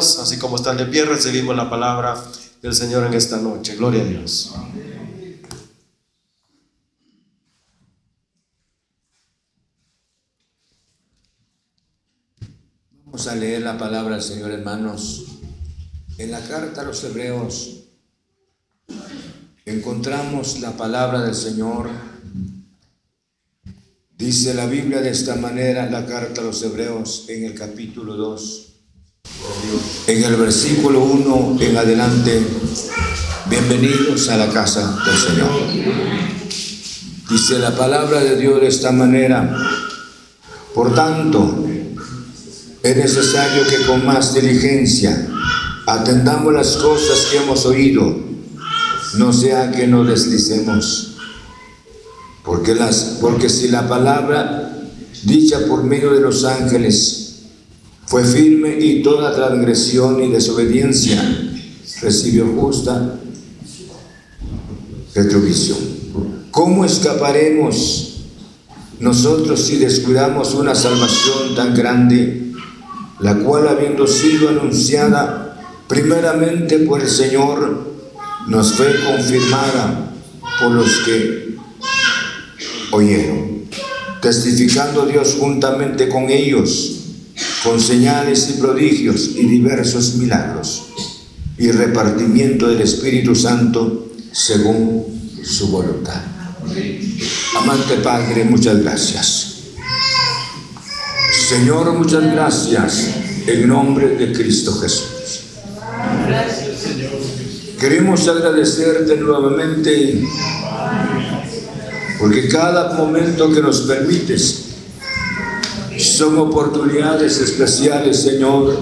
así como están de pie, recibimos la palabra del Señor en esta noche. Gloria a Dios. Vamos a leer la palabra del Señor, hermanos. En la carta a los hebreos encontramos la palabra del Señor. Dice la Biblia de esta manera, la carta a los hebreos en el capítulo 2 en el versículo 1 en adelante, bienvenidos a la casa del Señor. Dice la palabra de Dios de esta manera, por tanto, es necesario que con más diligencia atendamos las cosas que hemos oído, no sea que nos deslicemos. Porque, las, porque si la palabra dicha por medio de los ángeles fue firme y toda transgresión y desobediencia recibió justa retribución. ¿Cómo escaparemos nosotros si descuidamos una salvación tan grande, la cual habiendo sido anunciada primeramente por el Señor, nos fue confirmada por los que oyeron, testificando Dios juntamente con ellos con señales y prodigios y diversos milagros, y repartimiento del Espíritu Santo según su voluntad. Amante Padre, muchas gracias. Señor, muchas gracias en nombre de Cristo Jesús. Queremos agradecerte nuevamente porque cada momento que nos permites son oportunidades especiales, Señor,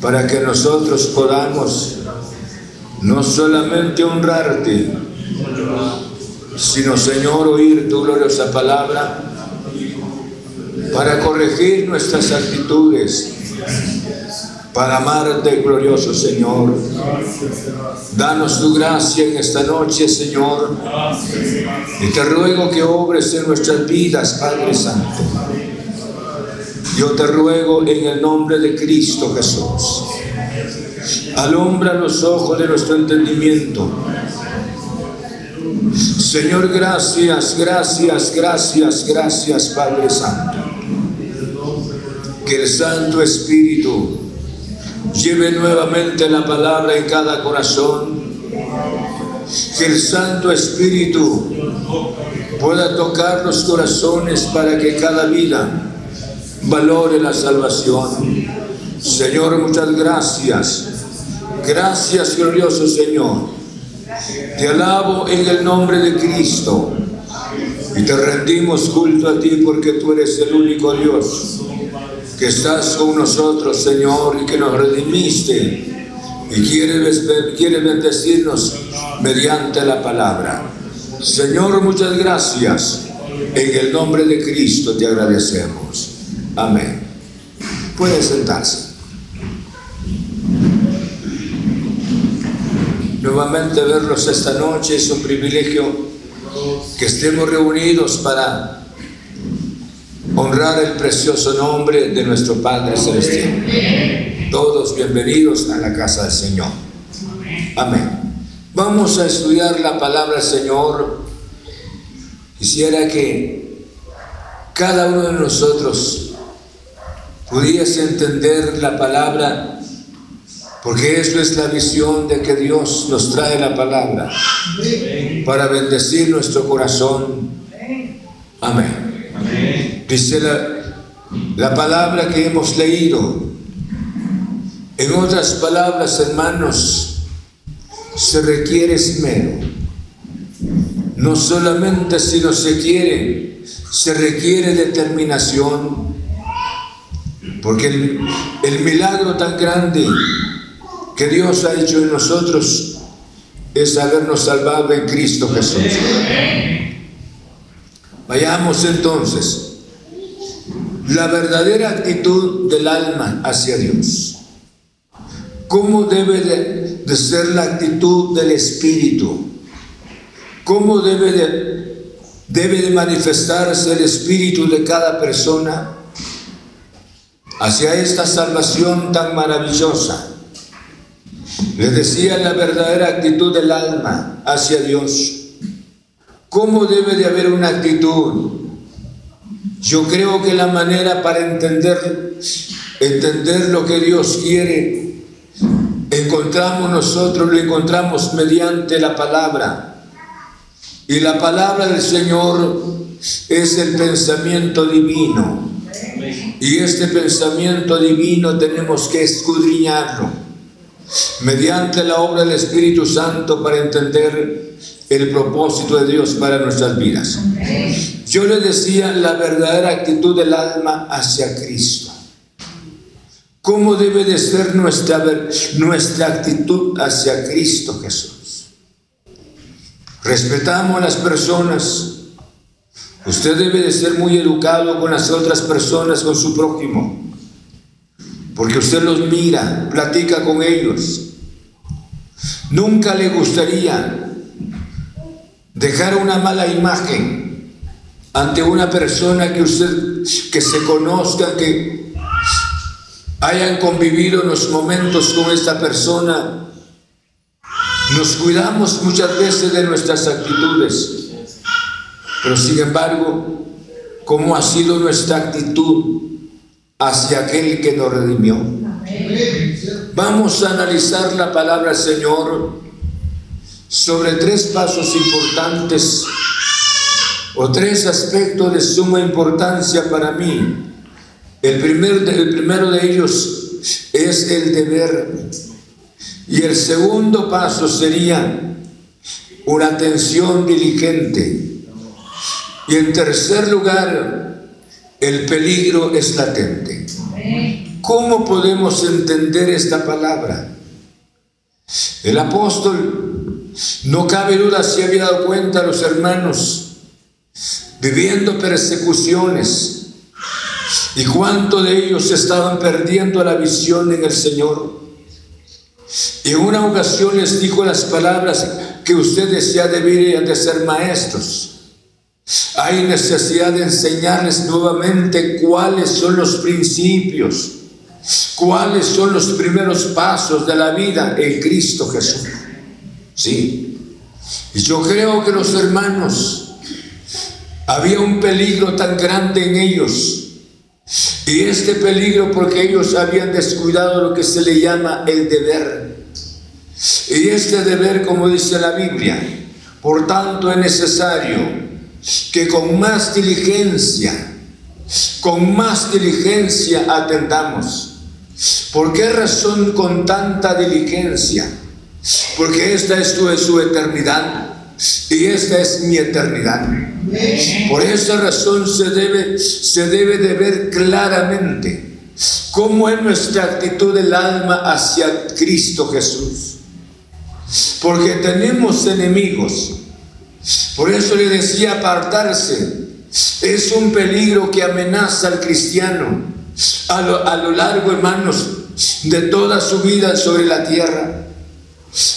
para que nosotros podamos no solamente honrarte, sino, Señor, oír tu gloriosa palabra para corregir nuestras actitudes, para amarte, glorioso Señor. Danos tu gracia en esta noche, Señor, y te ruego que obres en nuestras vidas, Padre Santo. Yo te ruego en el nombre de Cristo Jesús. Alumbra los ojos de nuestro entendimiento. Señor, gracias, gracias, gracias, gracias, Padre Santo. Que el Santo Espíritu lleve nuevamente la palabra en cada corazón. Que el Santo Espíritu pueda tocar los corazones para que cada vida valore la salvación. Señor, muchas gracias. Gracias, glorioso Señor. Te alabo en el nombre de Cristo y te rendimos culto a ti porque tú eres el único Dios que estás con nosotros, Señor, y que nos redimiste y quieres, quiere bendecirnos mediante la palabra. Señor, muchas gracias. En el nombre de Cristo te agradecemos. Amén. Puede sentarse. Nuevamente verlos esta noche es un privilegio que estemos reunidos para honrar el precioso nombre de nuestro Padre Celestial. Todos bienvenidos a la casa del Señor. Amén. Vamos a estudiar la palabra del Señor. Quisiera que cada uno de nosotros pudiese entender la palabra, porque eso es la visión de que Dios nos trae la palabra para bendecir nuestro corazón Amén. Dice la, la palabra que hemos leído. En otras palabras, hermanos, se requiere esmero. No solamente si no se quiere, se requiere determinación. Porque el, el milagro tan grande que Dios ha hecho en nosotros es habernos salvado en Cristo Jesús. Vayamos entonces. La verdadera actitud del alma hacia Dios. ¿Cómo debe de, ser la actitud del Espíritu? ¿Cómo debe de, debe de manifestarse el Espíritu de cada persona hacia esta salvación tan maravillosa? Les decía la verdadera actitud del alma hacia Dios. ¿Cómo debe de haber una actitud? Yo creo que la manera para entender, entender lo que Dios quiere, encontramos nosotros, lo encontramos mediante la palabra. Y la palabra del Señor es el pensamiento divino. Y este pensamiento divino tenemos que escudriñarlo mediante la obra del Espíritu Santo para entender el propósito de Dios para nuestras vidas. Yo le decía la verdadera actitud del alma hacia Cristo. ¿Cómo debe de ser nuestra, nuestra actitud hacia Cristo Jesús? Respetamos a las personas. Usted debe de ser muy educado con las otras personas, con su prójimo. Porque usted los mira, platica con ellos. Nunca le gustaría dejar una mala imagen ante una persona que usted, que se conozca, que hayan convivido en los momentos con esta persona. Nos cuidamos muchas veces de nuestras actitudes, pero sin embargo, ¿cómo ha sido nuestra actitud hacia aquel que nos redimió? Vamos a analizar la palabra Señor sobre tres pasos importantes o tres aspectos de suma importancia para mí. El, primer, el primero de ellos es el deber y el segundo paso sería una atención diligente. Y en tercer lugar, el peligro es latente. ¿Cómo podemos entender esta palabra? El apóstol no cabe duda si había dado cuenta los hermanos viviendo persecuciones y cuánto de ellos estaban perdiendo la visión en el Señor. En una ocasión les dijo las palabras que ustedes ya deberían de ser maestros. Hay necesidad de enseñarles nuevamente cuáles son los principios, cuáles son los primeros pasos de la vida en Cristo Jesús. Sí. Y yo creo que los hermanos, había un peligro tan grande en ellos. Y este peligro porque ellos habían descuidado lo que se le llama el deber. Y este deber, como dice la Biblia, por tanto es necesario que con más diligencia, con más diligencia atendamos. ¿Por qué razón con tanta diligencia? Porque esta es tu, su eternidad y esta es mi eternidad. Por esa razón se debe, se debe de ver claramente cómo es nuestra actitud del alma hacia Cristo Jesús. Porque tenemos enemigos. Por eso le decía apartarse. Es un peligro que amenaza al cristiano a lo, a lo largo, hermanos, de toda su vida sobre la tierra.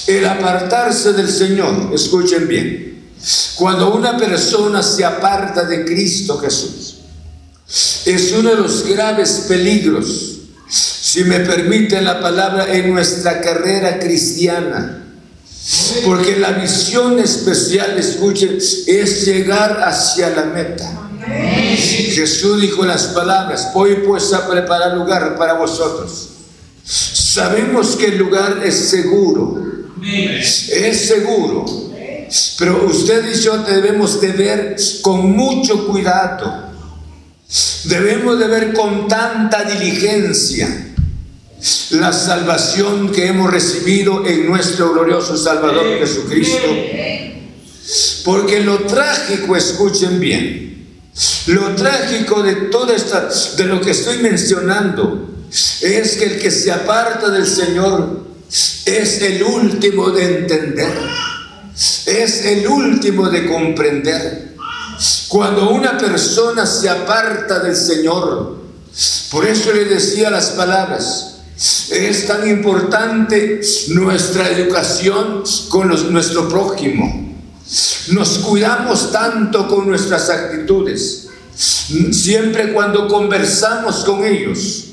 El apartarse del Señor, escuchen bien, cuando una persona se aparta de Cristo Jesús, es uno de los graves peligros, si me permiten la palabra, en nuestra carrera cristiana. Porque la visión especial, escuchen, es llegar hacia la meta. Jesús dijo las palabras, voy pues a preparar lugar para vosotros. Sabemos que el lugar es seguro. Es seguro. Pero usted y yo debemos de ver con mucho cuidado. Debemos de ver con tanta diligencia la salvación que hemos recibido en nuestro glorioso Salvador Jesucristo. Porque lo trágico, escuchen bien, lo trágico de todo esta, de lo que estoy mencionando, es que el que se aparta del Señor es el último de entender, es el último de comprender. Cuando una persona se aparta del Señor, por eso le decía las palabras, es tan importante nuestra educación con nuestro prójimo. Nos cuidamos tanto con nuestras actitudes. Siempre cuando conversamos con ellos,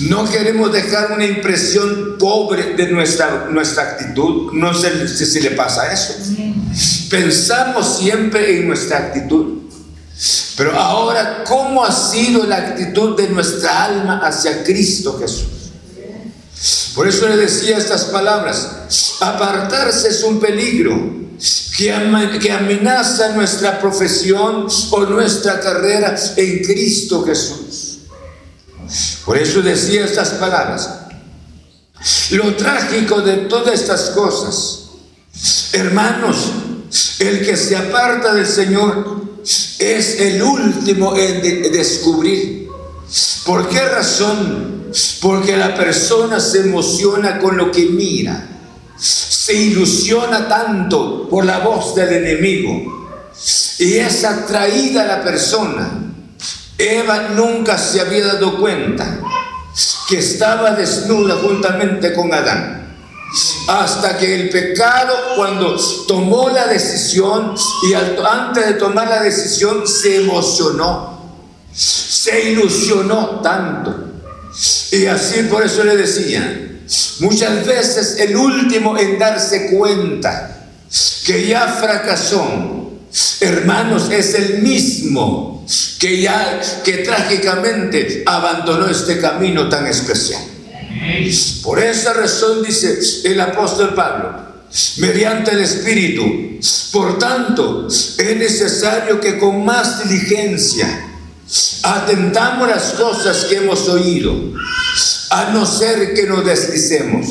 no queremos dejar una impresión pobre de nuestra, nuestra actitud. No sé si le pasa eso. Pensamos siempre en nuestra actitud. Pero ahora, ¿cómo ha sido la actitud de nuestra alma hacia Cristo Jesús? Por eso le decía estas palabras. Apartarse es un peligro que amenaza nuestra profesión o nuestra carrera en Cristo Jesús. Por eso decía estas palabras. Lo trágico de todas estas cosas, hermanos, el que se aparta del Señor es el último en descubrir. ¿Por qué razón? Porque la persona se emociona con lo que mira, se ilusiona tanto por la voz del enemigo y es atraída a la persona. Eva nunca se había dado cuenta que estaba desnuda juntamente con Adán. Hasta que el pecado, cuando tomó la decisión y antes de tomar la decisión se emocionó, se ilusionó tanto y así por eso le decía, muchas veces el último en darse cuenta que ya fracasó, hermanos, es el mismo que ya, que trágicamente abandonó este camino tan especial. Por esa razón dice el apóstol Pablo, mediante el Espíritu, por tanto, es necesario que con más diligencia, atentamos las cosas que hemos oído, a no ser que nos deslicemos.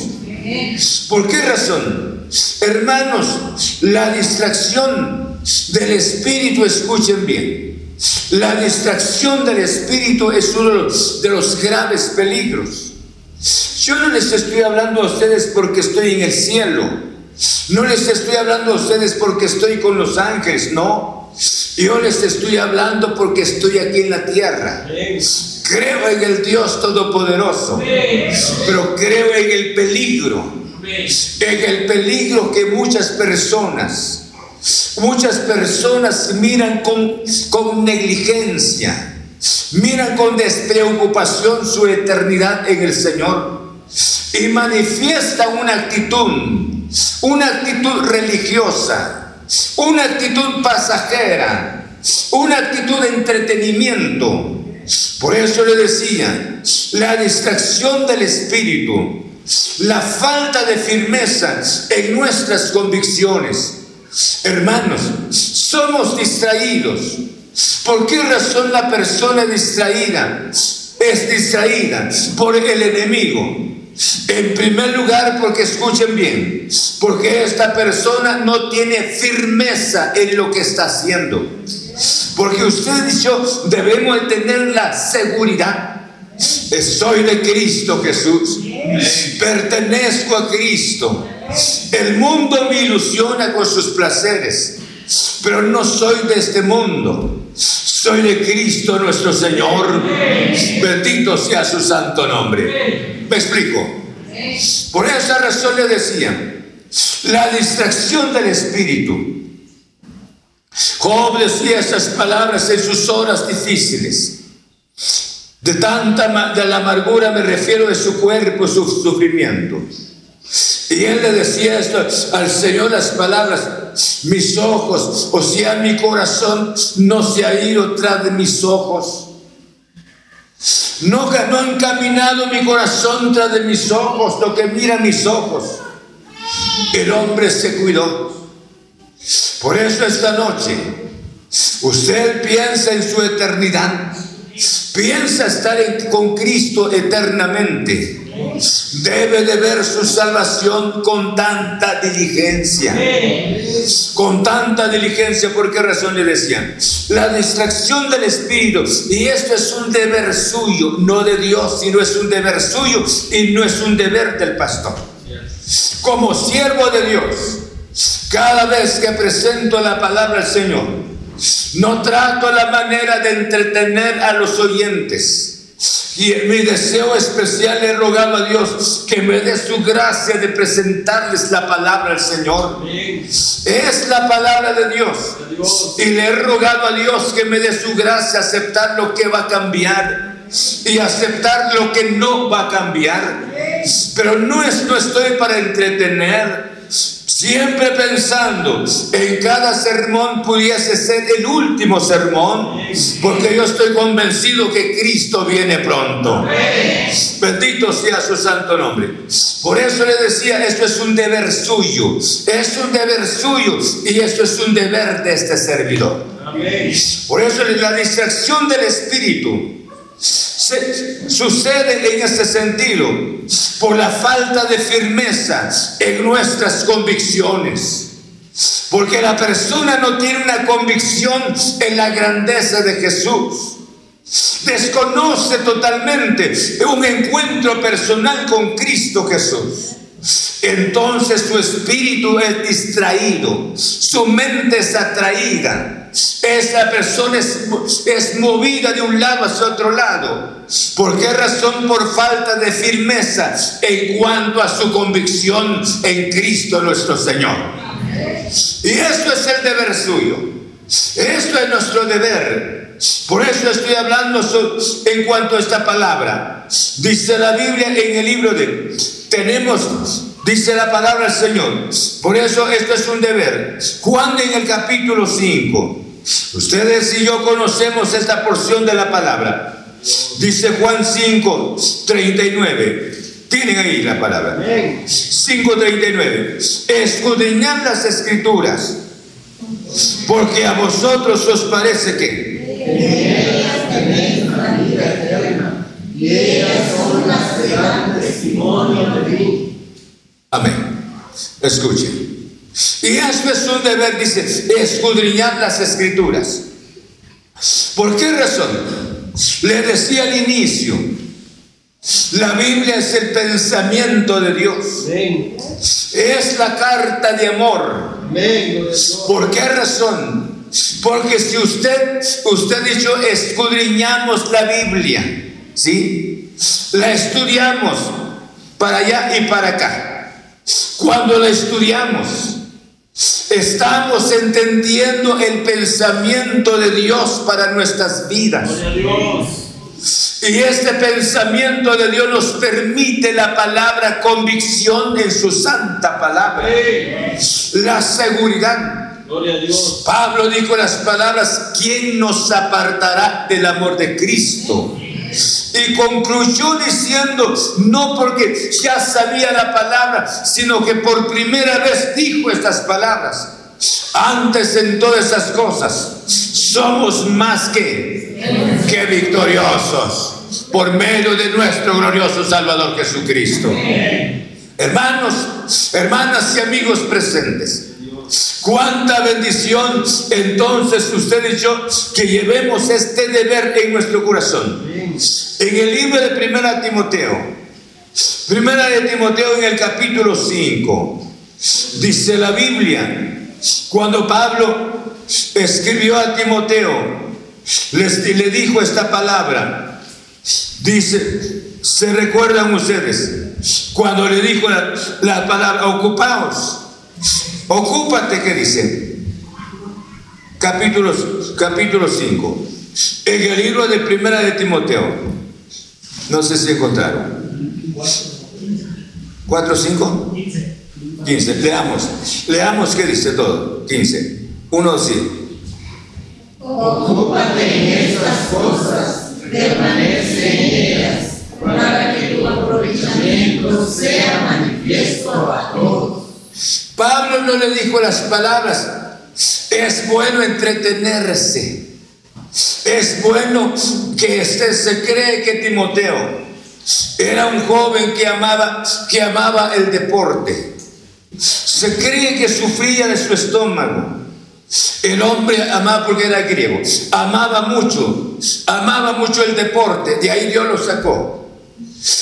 ¿Por qué razón? Hermanos, la distracción del espíritu, escuchen bien, la distracción del espíritu es uno de los graves peligros. Yo no les estoy hablando a ustedes porque estoy en el cielo. No les estoy hablando a ustedes porque estoy con los ángeles, no. Yo les estoy hablando porque estoy aquí en la tierra. Creo en el Dios Todopoderoso, pero creo en el peligro, en el peligro que muchas personas, muchas personas miran con, con negligencia, miran con despreocupación su eternidad en el Señor y manifiestan una actitud, una actitud religiosa una actitud pasajera, una actitud de entretenimiento. Por eso le decía, la distracción del espíritu, la falta de firmeza en nuestras convicciones. Hermanos, somos distraídos. ¿Por qué razón la persona distraída es distraída? Por el enemigo. En primer lugar, porque escuchen bien, porque esta persona no tiene firmeza en lo que está haciendo. Porque usted y yo debemos tener la seguridad. Soy de Cristo Jesús. Pertenezco a Cristo. El mundo me ilusiona con sus placeres, pero no soy de este mundo. Soy de Cristo nuestro Señor. Bendito sea su santo nombre. ¿Me explico? Por esa razón le decía, la distracción del espíritu. Job decía esas palabras en sus horas difíciles. De tanta de la amargura me refiero de su cuerpo, su sufrimiento. Y él le decía esto al Señor las palabras, mis ojos, o sea, mi corazón no se ha ido tras de mis ojos. No, no ha encaminado mi corazón tras de mis ojos, lo que mira mis ojos. El hombre se cuidó. Por eso esta noche usted piensa en su eternidad, piensa estar con Cristo eternamente. Debe de ver su salvación con tanta diligencia. Con tanta diligencia, ¿por qué razón le decían? La distracción del Espíritu, y esto es un deber suyo, no de Dios, sino es un deber suyo y no es un deber del pastor. Como siervo de Dios, cada vez que presento la palabra al Señor, no trato la manera de entretener a los oyentes. Y mi deseo especial he rogado a Dios que me dé su gracia de presentarles la palabra al Señor. Es la palabra de Dios. Y le he rogado a Dios que me dé su gracia aceptar lo que va a cambiar y aceptar lo que no va a cambiar. Pero no, es, no estoy para entretener. Siempre pensando en cada sermón pudiese ser el último sermón, porque yo estoy convencido que Cristo viene pronto. Bendito sea su santo nombre. Por eso le decía, esto es un deber suyo, es un deber suyo y esto es un deber de este servidor. Por eso la distracción del Espíritu sucede en este sentido por la falta de firmeza en nuestras convicciones. Porque la persona no tiene una convicción en la grandeza de Jesús. Desconoce totalmente un encuentro personal con Cristo Jesús. Entonces su espíritu es distraído, su mente es atraída esa persona es, movida de un lado hacia otro lado. ¿Por qué razón? Por falta de firmeza en cuanto a su convicción en Cristo nuestro Señor. Y esto es el deber suyo. Esto es nuestro deber. Por eso estoy hablando en cuanto a esta palabra. Dice la Biblia en el libro de... Tenemos Dice la palabra del Señor. Por eso esto es un deber. Juan en el capítulo 5. Ustedes y yo conocemos esta porción de la palabra. Dice Juan 5, 39. Tienen ahí la palabra. 5.39. Escudriñad las escrituras. Porque a vosotros os parece que... Y ellas son las que dan testimonio de mí. Amén. Escuchen. Y esto es un deber, dice, escudriñar las escrituras. ¿Por qué razón? Le decía al inicio, la Biblia es el pensamiento de Dios. Es la carta de amor. ¿Por qué razón? Porque si usted, usted ha dicho, escudriñamos la Biblia, ¿sí? La estudiamos para allá y para acá. Cuando la estudiamos, estamos entendiendo el pensamiento de Dios para nuestras vidas. Y este pensamiento de Dios nos permite la palabra convicción en su santa palabra. La seguridad. Pablo dijo las palabras, ¿quién nos apartará del amor de Cristo? Y concluyó diciendo, no porque ya sabía la palabra, sino que por primera vez dijo estas palabras. Antes en todas esas cosas, somos más que, que victoriosos por medio de nuestro glorioso Salvador Jesucristo. Hermanos, hermanas y amigos presentes. Cuánta bendición entonces usted y yo que llevemos este deber en nuestro corazón. En el libro de Primera Timoteo, Primera de Timoteo en el capítulo 5, dice la Biblia, cuando Pablo escribió a Timoteo, le dijo esta palabra, dice, ¿se recuerdan ustedes? Cuando le dijo la, la palabra, ocupaos Ocúpate, ¿qué dice? Capítulo, capítulo 5. En el libro de Primera de Timoteo. No sé si encontraron. ¿4, 5? 15. Leamos. Leamos qué dice todo. 15. Uno, sí. Ocúpate en estas cosas, permanece en ellas, para que tu aprovechamiento sea manifiesto a todos. Pablo no le dijo las palabras, Es bueno entretenerse. Es bueno que este, se cree que Timoteo era un joven que amaba, que amaba el deporte. Se cree que sufría de su estómago. El hombre amaba porque era griego, amaba mucho, amaba mucho el deporte, de ahí Dios lo sacó.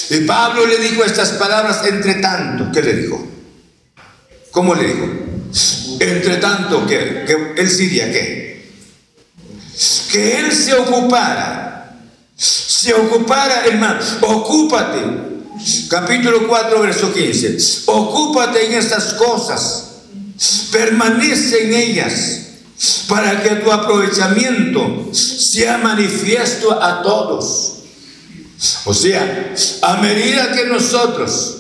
Y Pablo le dijo estas palabras, entre tanto, ¿qué le dijo? ¿Cómo le dijo? Entre tanto que, él diría ¿qué? Que él se ocupara, se ocupara, hermano, ocúpate. Capítulo 4, verso 15. Ocúpate en estas cosas, permanece en ellas, para que tu aprovechamiento sea manifiesto a todos. O sea, a medida que nosotros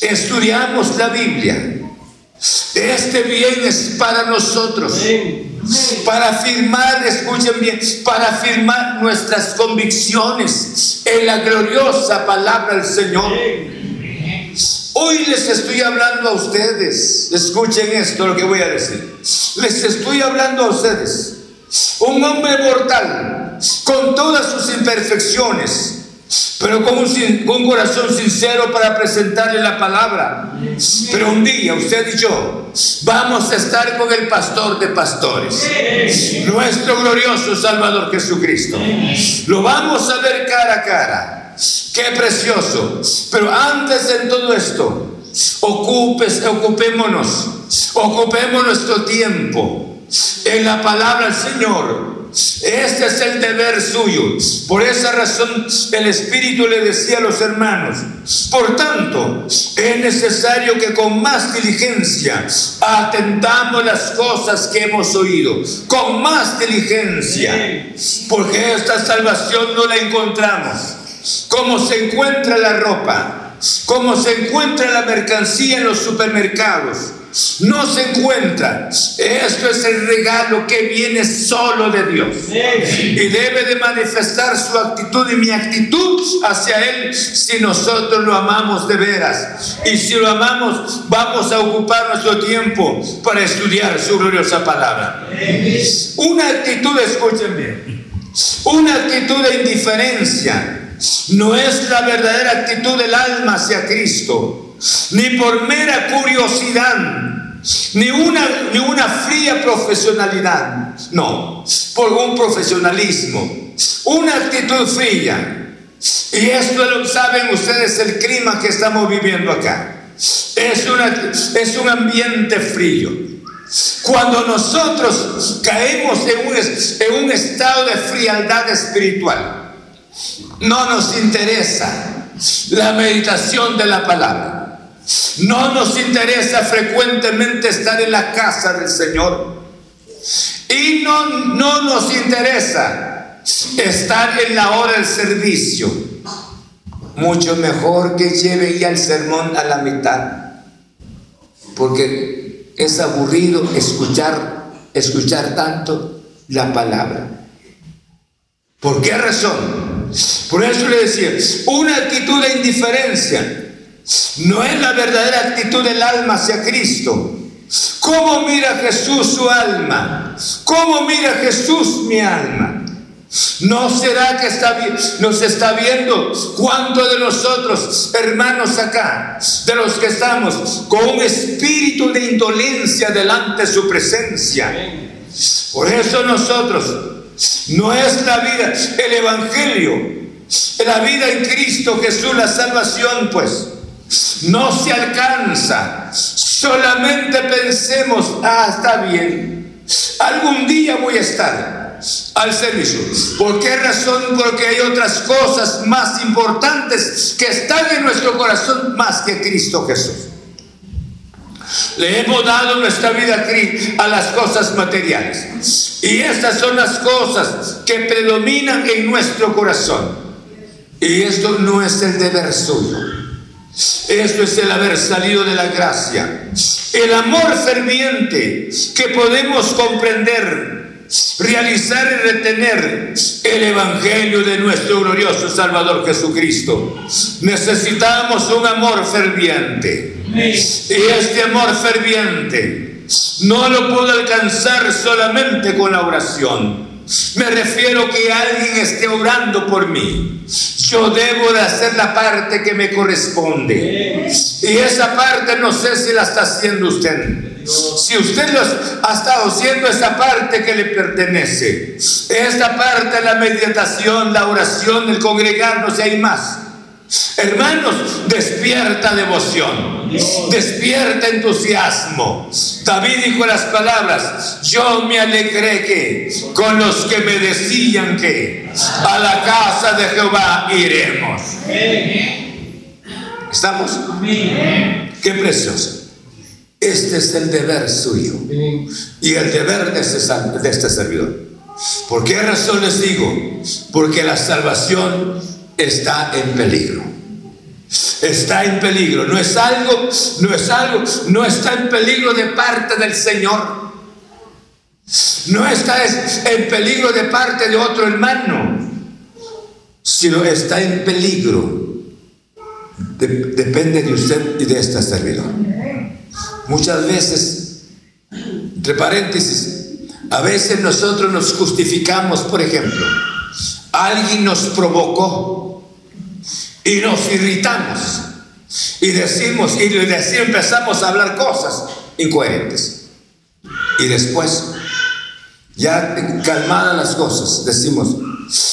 estudiamos la Biblia, este bien es para nosotros. Para afirmar, escuchen bien, para afirmar nuestras convicciones en la gloriosa palabra del Señor. Hoy les estoy hablando a ustedes. Escuchen esto lo que voy a decir. Les estoy hablando a ustedes. Un hombre mortal con todas sus imperfecciones pero con un, corazón sincero para presentarle la palabra. Pero un día usted y yo vamos a estar con el pastor de pastores, nuestro glorioso Salvador Jesucristo. Lo vamos a ver cara a cara. Qué precioso. Pero antes de todo esto, ocupes, ocupémonos, ocupemos nuestro tiempo en la palabra del Señor este es el deber suyo. Por esa razón el Espíritu le decía a los hermanos, por tanto, es necesario que con más diligencia atentamos las cosas que hemos oído, con más diligencia, porque esta salvación no la encontramos como se encuentra la ropa, como se encuentra la mercancía en los supermercados no se encuentra. Esto es el regalo que viene solo de Dios. Y debe de manifestar su actitud y mi actitud hacia Él si nosotros lo amamos de veras. Y si lo amamos, vamos a ocupar nuestro tiempo para estudiar su gloriosa palabra. Una actitud, escuchen bien, una actitud de indiferencia no es la verdadera actitud del alma hacia Cristo ni por mera curiosidad, ni una, ni una fría profesionalidad, no, por un profesionalismo, una actitud fría. Y esto lo saben ustedes el clima que estamos viviendo acá. Es, una, es un ambiente frío. Cuando nosotros caemos en un, en un estado de frialdad espiritual, no nos interesa la meditación de la palabra. No nos interesa frecuentemente estar en la casa del Señor. Y no, no nos interesa estar en la hora del servicio. Mucho mejor que lleve ya el sermón a la mitad. Porque es aburrido escuchar, escuchar tanto la palabra. ¿Por qué razón? Por eso le decía, una actitud de indiferencia no es la verdadera actitud del alma hacia Cristo. ¿Cómo mira Jesús su alma? ¿Cómo mira Jesús mi alma? ¿No será que está, nos está viendo cuántos de nosotros, hermanos acá, de los que estamos con un espíritu de indolencia delante de su presencia? Por eso nosotros, no es la vida, el Evangelio, la vida en Cristo Jesús, la salvación, pues no se alcanza. Solamente pensemos, ah, está bien, algún día voy a estar al servicio. ¿Por qué razón? Porque hay otras cosas más importantes que están en nuestro corazón más que Cristo Jesús. Le hemos dado nuestra vida a las cosas materiales. Y estas son las cosas que predominan en nuestro corazón. Y esto no es el deber suyo. Esto es el haber salido de la gracia. El amor ferviente que podemos comprender, realizar y retener el Evangelio de nuestro glorioso Salvador Jesucristo. Necesitamos un amor ferviente. Y este amor ferviente no lo puedo alcanzar solamente con la oración. Me refiero que alguien esté orando por mí. Yo debo de hacer la parte que me corresponde. Y esa parte no sé si la está haciendo usted. Si usted ha estado haciendo esa parte que le pertenece, esta parte la meditación, la oración, el congregarnos, y hay más. Hermanos, despierta devoción, despierta entusiasmo. David dijo las palabras, yo me alegré que con los que me decían que a la casa de Jehová iremos. ¿Estamos? Qué precioso. Este es el deber suyo y el deber de este, de este servidor. ¿Por qué razón les digo? Porque la salvación está en peligro. Está en peligro. No es algo, no es algo, no está en peligro de parte del Señor. No está en peligro de parte de otro hermano, sino está en peligro. depende de usted y de esta servidor. Muchas veces, entre paréntesis, a veces nosotros nos justificamos, por ejemplo, alguien nos provocó y nos irritamos y decimos y así empezamos a hablar cosas incoherentes. Y después, ya calmadas las cosas, decimos,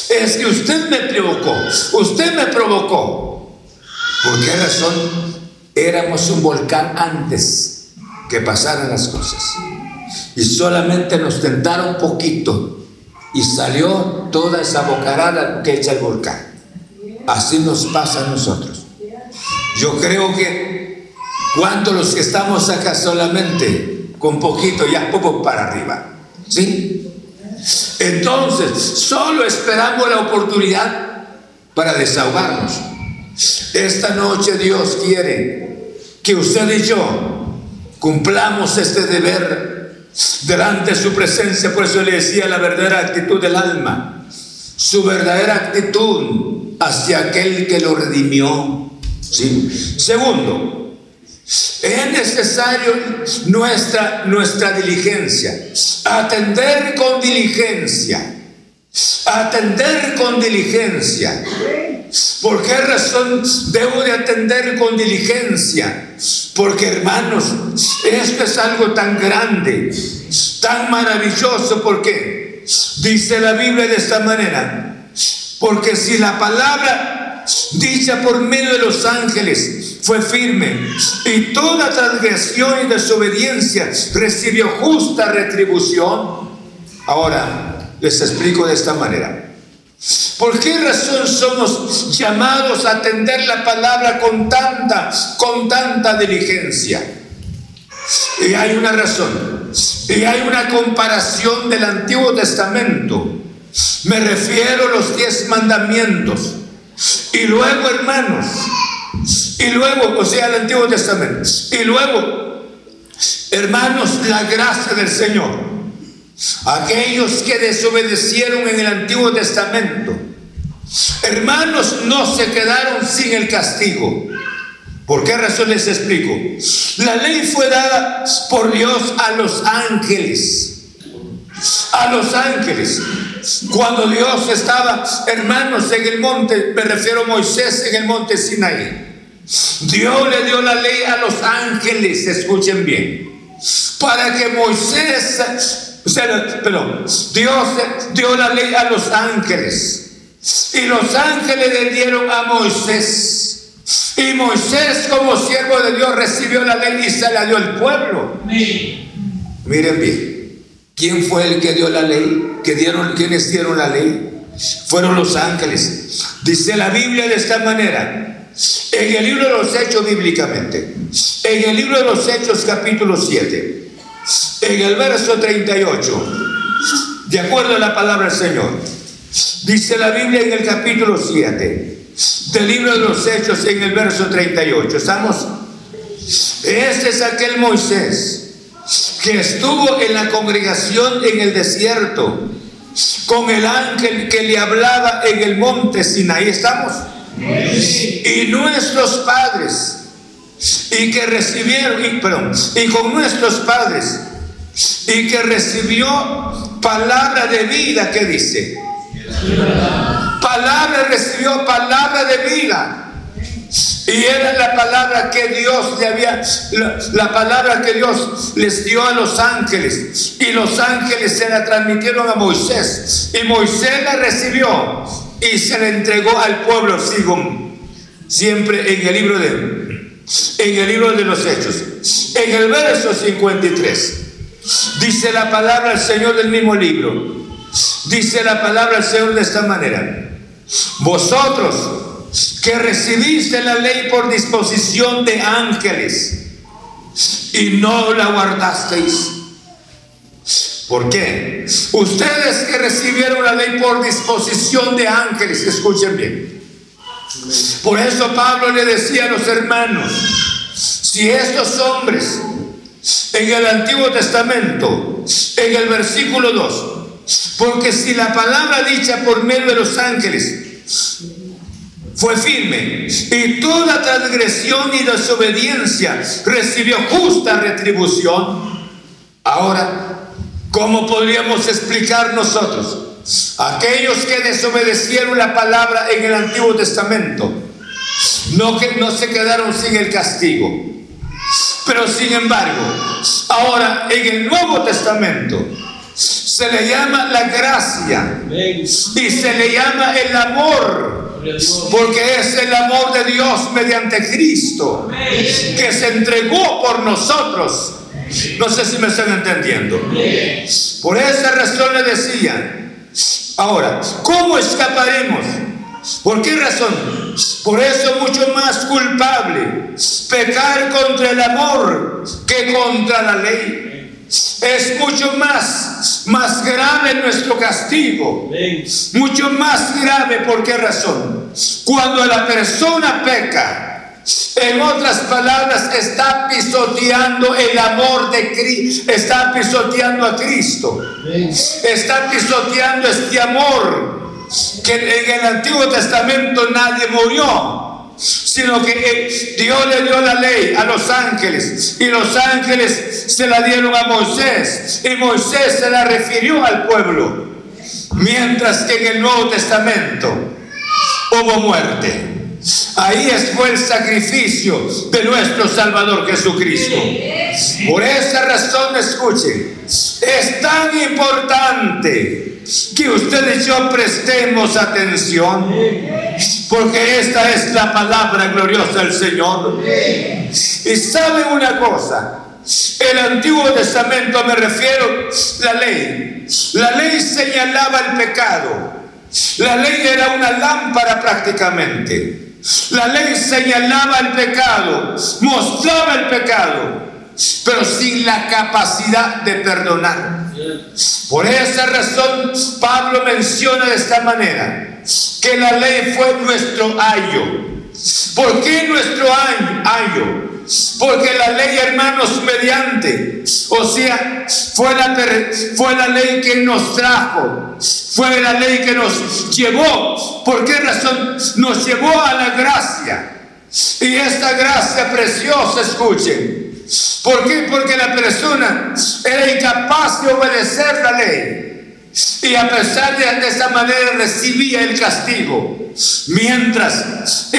es que usted me provocó, usted me provocó. ¿Por qué razón? Éramos un volcán antes que pasaran las cosas. Y solamente nos tentaron poquito y salió toda esa bocarada que echa el volcán. Así nos pasa a nosotros. Yo creo que cuando los que estamos acá solamente con poquito ya poco para arriba. ¿Sí? Entonces, solo esperamos la oportunidad para desahogarnos. Esta noche Dios quiere que usted y yo Cumplamos este deber delante de su presencia. Por eso le decía la verdadera actitud del alma. Su verdadera actitud hacia aquel que lo redimió. Segundo, es necesario nuestra, nuestra diligencia. Atender con diligencia. Atender con diligencia. ¿Por qué razón debo de atender con diligencia? Porque hermanos, esto es algo tan grande, tan maravilloso, porque dice la Biblia de esta manera, porque si la palabra dicha por medio de los ángeles fue firme y toda transgresión y desobediencia recibió justa retribución, ahora les explico de esta manera. ¿Por qué razón somos llamados a atender la palabra con tanta, con tanta diligencia? Y hay una razón. Y hay una comparación del Antiguo Testamento. Me refiero a los diez mandamientos. Y luego, hermanos, y luego, o sea, el Antiguo Testamento. Y luego, hermanos, la gracia del Señor. Aquellos que desobedecieron en el Antiguo Testamento, hermanos, no se quedaron sin el castigo. ¿Por qué razón les explico? La ley fue dada por Dios a los ángeles. A los ángeles. Cuando Dios estaba, hermanos, en el monte, me refiero a Moisés en el monte Sinaí. Dios le dio la ley a los ángeles, escuchen bien, para que Moisés pero Dios dio la ley a los ángeles. Y los ángeles le dieron a Moisés. Y Moisés como siervo de Dios recibió la ley y se la dio al pueblo. Miren bien. ¿Quién fue el que dio la ley? ¿Que dieron, ¿Quiénes dieron la ley? Fueron los ángeles. Dice la Biblia de esta manera. En el libro de los Hechos bíblicamente. En el libro de los Hechos capítulo 7 en el verso 38, de acuerdo a la palabra del Señor, dice la Biblia en el capítulo 7 del libro de los Hechos en el verso 38. ¿Estamos? Este es aquel Moisés que estuvo en la congregación en el desierto con el ángel que le hablaba en el monte Sinaí. ¿Estamos? Y nuestros padres y que recibieron, y, perdón, y con nuestros padres, y que recibió palabra de vida, ¿qué dice? Palabra, recibió palabra de vida. Y era la palabra que Dios le había, la, la, palabra que Dios les dio a los ángeles. Y los ángeles se la transmitieron a Moisés. Y Moisés la recibió y se la entregó al pueblo, sigo siempre en el libro de, en el libro de los Hechos. En el verso 53 dice la palabra del Señor del mismo libro. Dice la palabra del Señor de esta manera. Vosotros que recibiste la ley por disposición de ángeles y no la guardasteis. ¿Por qué? Ustedes que recibieron la ley por disposición de ángeles, escuchen bien. Por eso Pablo le decía a los hermanos, si estos hombres en el Antiguo Testamento, en el versículo 2, porque si la palabra dicha por medio de los ángeles fue firme y toda transgresión y desobediencia recibió justa retribución. Ahora, ¿cómo podríamos explicar nosotros? Aquellos que desobedecieron la palabra en el Antiguo Testamento, no, que, no se quedaron sin el castigo. Pero sin embargo, ahora en el Nuevo Testamento se le llama la gracia y se le llama el amor porque es el amor de Dios mediante Cristo que se entregó por nosotros. No sé si me están entendiendo. Por esa razón le decía. Ahora, ¿cómo escaparemos? ¿Por qué razón? Por eso mucho más culpable pecar contra el amor que contra la ley es mucho más, más grave nuestro castigo. Mucho más grave, ¿por qué razón? Cuando la persona peca, en otras palabras, está pisoteando el amor de Cristo, está pisoteando a Cristo, está pisoteando este amor que en el Antiguo Testamento nadie murió sino que Dios le dio la ley a los ángeles y los ángeles se la dieron a Moisés y Moisés se la refirió al pueblo, mientras que en el Nuevo Testamento hubo muerte. Ahí fue el sacrificio de nuestro Salvador Jesucristo. Por esa razón, escuchen, es tan importante que ustedes y yo prestemos atención, porque esta es la palabra gloriosa del Señor. Y saben una cosa, el Antiguo Testamento me refiero la ley. La ley señalaba el pecado. La ley era una lámpara prácticamente. La ley señalaba el pecado, mostraba el pecado, pero sin la capacidad de perdonar. Por esa razón Pablo menciona de esta manera que la ley fue nuestro ayo. ¿Por qué nuestro ayo? Porque la ley, hermanos, mediante, o sea, fue la, fue la ley que nos trajo, fue la ley que nos llevó. ¿Por qué razón? Nos llevó a la gracia. Y esta gracia preciosa, escuchen, ¿Por qué? Porque la persona era incapaz de obedecer la ley. Y a pesar de, esa manera recibía el castigo. Mientras,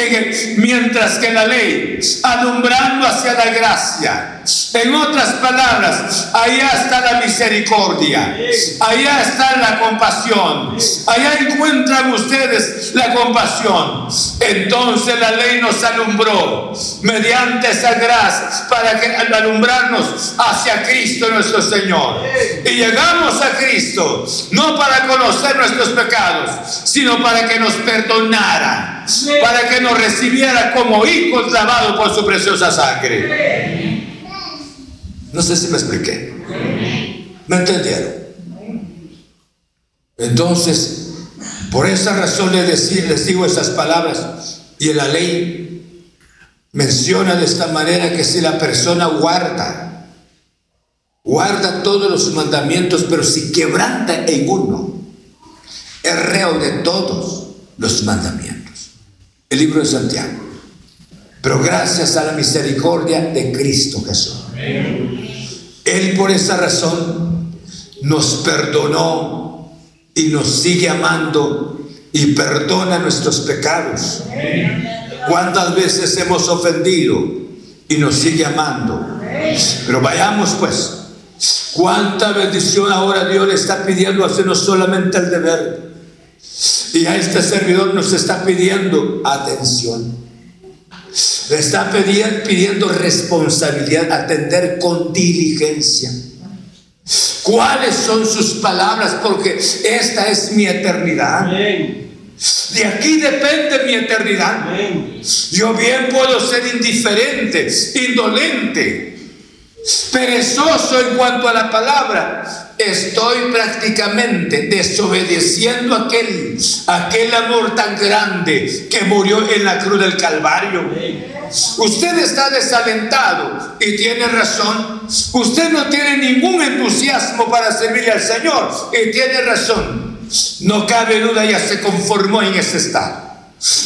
mientras que la ley, alumbrando hacia la gracia, en otras palabras, allá está la misericordia, allá está la compasión, allá encuentran ustedes la compasión. Entonces la ley nos alumbró mediante esa gracia para que, alumbrarnos hacia Cristo nuestro Señor. Y llegamos a Cristo no para conocer nuestros pecados, sino para que nos perdonara, para que nos recibiera como hijos lavados por su preciosa sangre. No sé si me expliqué. ¿Me entendieron? Entonces, por esa razón les, les digo esas palabras. Y en la ley menciona de esta manera que si la persona guarda, guarda todos los mandamientos, pero si quebranta en uno, es reo de todos los mandamientos. El libro de Santiago. pero gracias a la misericordia de Cristo Jesús. Él por esa razón nos perdonó y nos sigue amando y perdona nuestros pecados. ¿Cuántas veces hemos ofendido y nos sigue amando? Pero vayamos pues. ¿Cuánta bendición ahora Dios le está pidiendo hacernos solamente el deber? Y a este servidor nos está pidiendo atención. Le está pidiendo responsabilidad, atender con diligencia. ¿Cuáles son sus palabras? Porque esta es mi eternidad. De aquí depende mi eternidad. Yo bien puedo ser indiferente, indolente, perezoso en cuanto a la palabra, estoy prácticamente desobedeciendo aquel, aquel amor tan grande que murió en la cruz del Calvario. Usted está desalentado y tiene razón. Usted no tiene ningún entusiasmo para servirle al Señor y tiene razón. No cabe duda, ya se conformó en ese estado.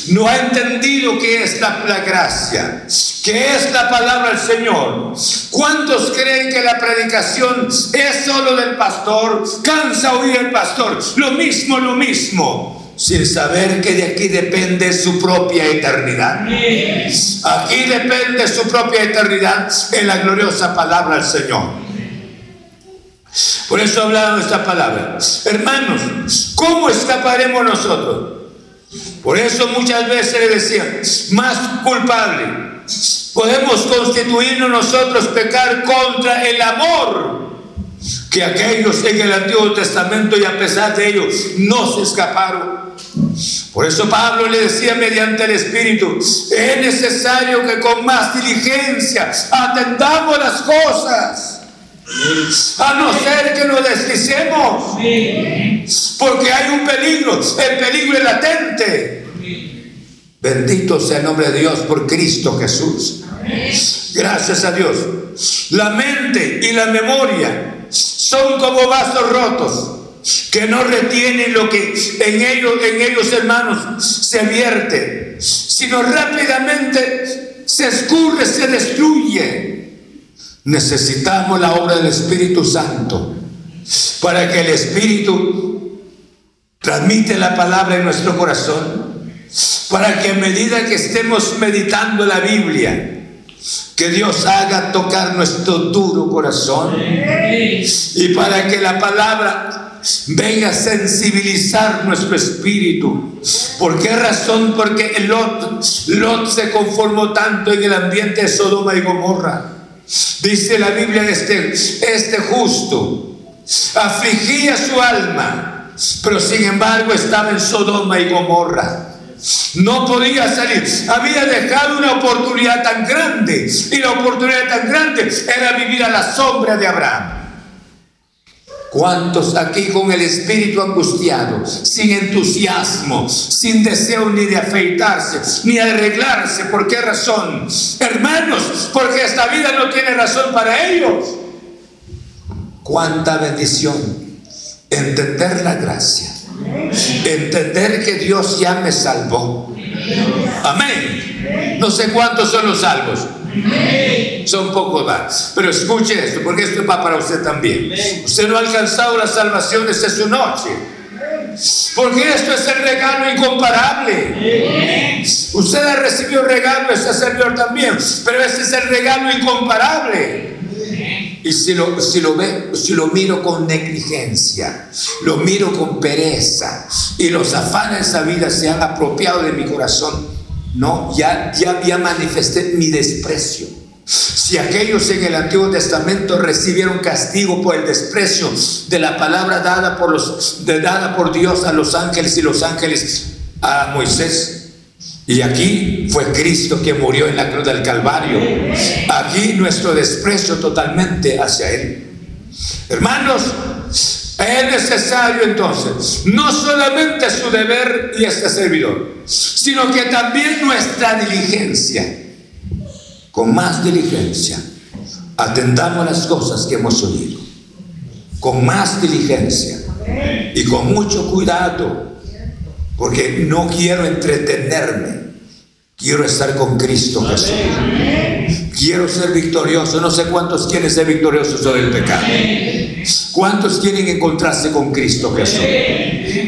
No ha entendido qué es la, gracia, qué es la palabra del Señor. ¿Cuántos creen que la predicación es solo del pastor? Cansa oír el pastor. Lo mismo, lo mismo. Sin saber que de aquí depende su propia eternidad. Aquí depende su propia eternidad en la gloriosa palabra del Señor. Por eso hablamos esta palabra. Hermanos, ¿cómo escaparemos nosotros? Por eso muchas veces le decían, más culpable. Podemos constituirnos nosotros pecar contra el amor que aquellos en el Antiguo Testamento y a pesar de ello no se escaparon. Por eso Pablo le decía mediante el Espíritu, es necesario que con más diligencia atendamos las cosas a no ser que nos deslicemos. Porque hay un peligro, el peligro es latente. Bendito sea el nombre de Dios por Cristo Jesús. Gracias a Dios. La mente y la memoria son como vasos rotos que no retienen lo que en ellos, en ellos hermanos, se vierte, sino rápidamente se escurre, se destruye. Necesitamos la obra del Espíritu Santo para que el Espíritu transmite la palabra en nuestro corazón, para que a medida que estemos meditando la Biblia, que Dios haga tocar nuestro duro corazón y para que la palabra venga a sensibilizar nuestro espíritu. ¿Por qué razón? Porque Lot, Lot se conformó tanto en el ambiente de Sodoma y Gomorra. Dice la Biblia, este, este justo afligía su alma, pero sin embargo estaba en Sodoma y Gomorra. No podía salir. Había dejado una oportunidad tan grande. Y la oportunidad tan grande era vivir a la sombra de Abraham. ¿Cuántos aquí con el espíritu angustiado, sin entusiasmo, sin deseo ni de afeitarse, ni de arreglarse? ¿Por qué razón? Hermanos, porque esta vida no tiene razón para ellos. Cuánta bendición entender la gracia, entender que Dios ya me salvó. Amén. No sé cuántos son los salvos. Son pocos más. Pero escuche esto, porque esto va para usted también. Usted no ha alcanzado la salvación desde su noche. Porque esto es el regalo incomparable. Usted ha recibido regalo, ese servidor también. Pero ese es el regalo incomparable. Y si lo, si lo ve, si lo miro con negligencia, lo miro con pereza y los afanes de esa vida se han apropiado de mi corazón, no, ya, ya, ya manifesté mi desprecio. Si aquellos en el Antiguo Testamento recibieron castigo por el desprecio de la palabra dada por, los, de, dada por Dios a los ángeles y los ángeles a Moisés, y aquí fue Cristo que murió en la cruz del Calvario. Aquí nuestro desprecio totalmente hacia Él. Hermanos, es necesario entonces no solamente su deber y este servidor, sino que también nuestra diligencia. Con más diligencia, atendamos las cosas que hemos oído. Con más diligencia y con mucho cuidado, porque no quiero entretenerme Quiero estar con Cristo Jesús. Quiero ser victorioso. No sé cuántos quieren ser victoriosos sobre el pecado. ¿Cuántos quieren encontrarse con Cristo Jesús?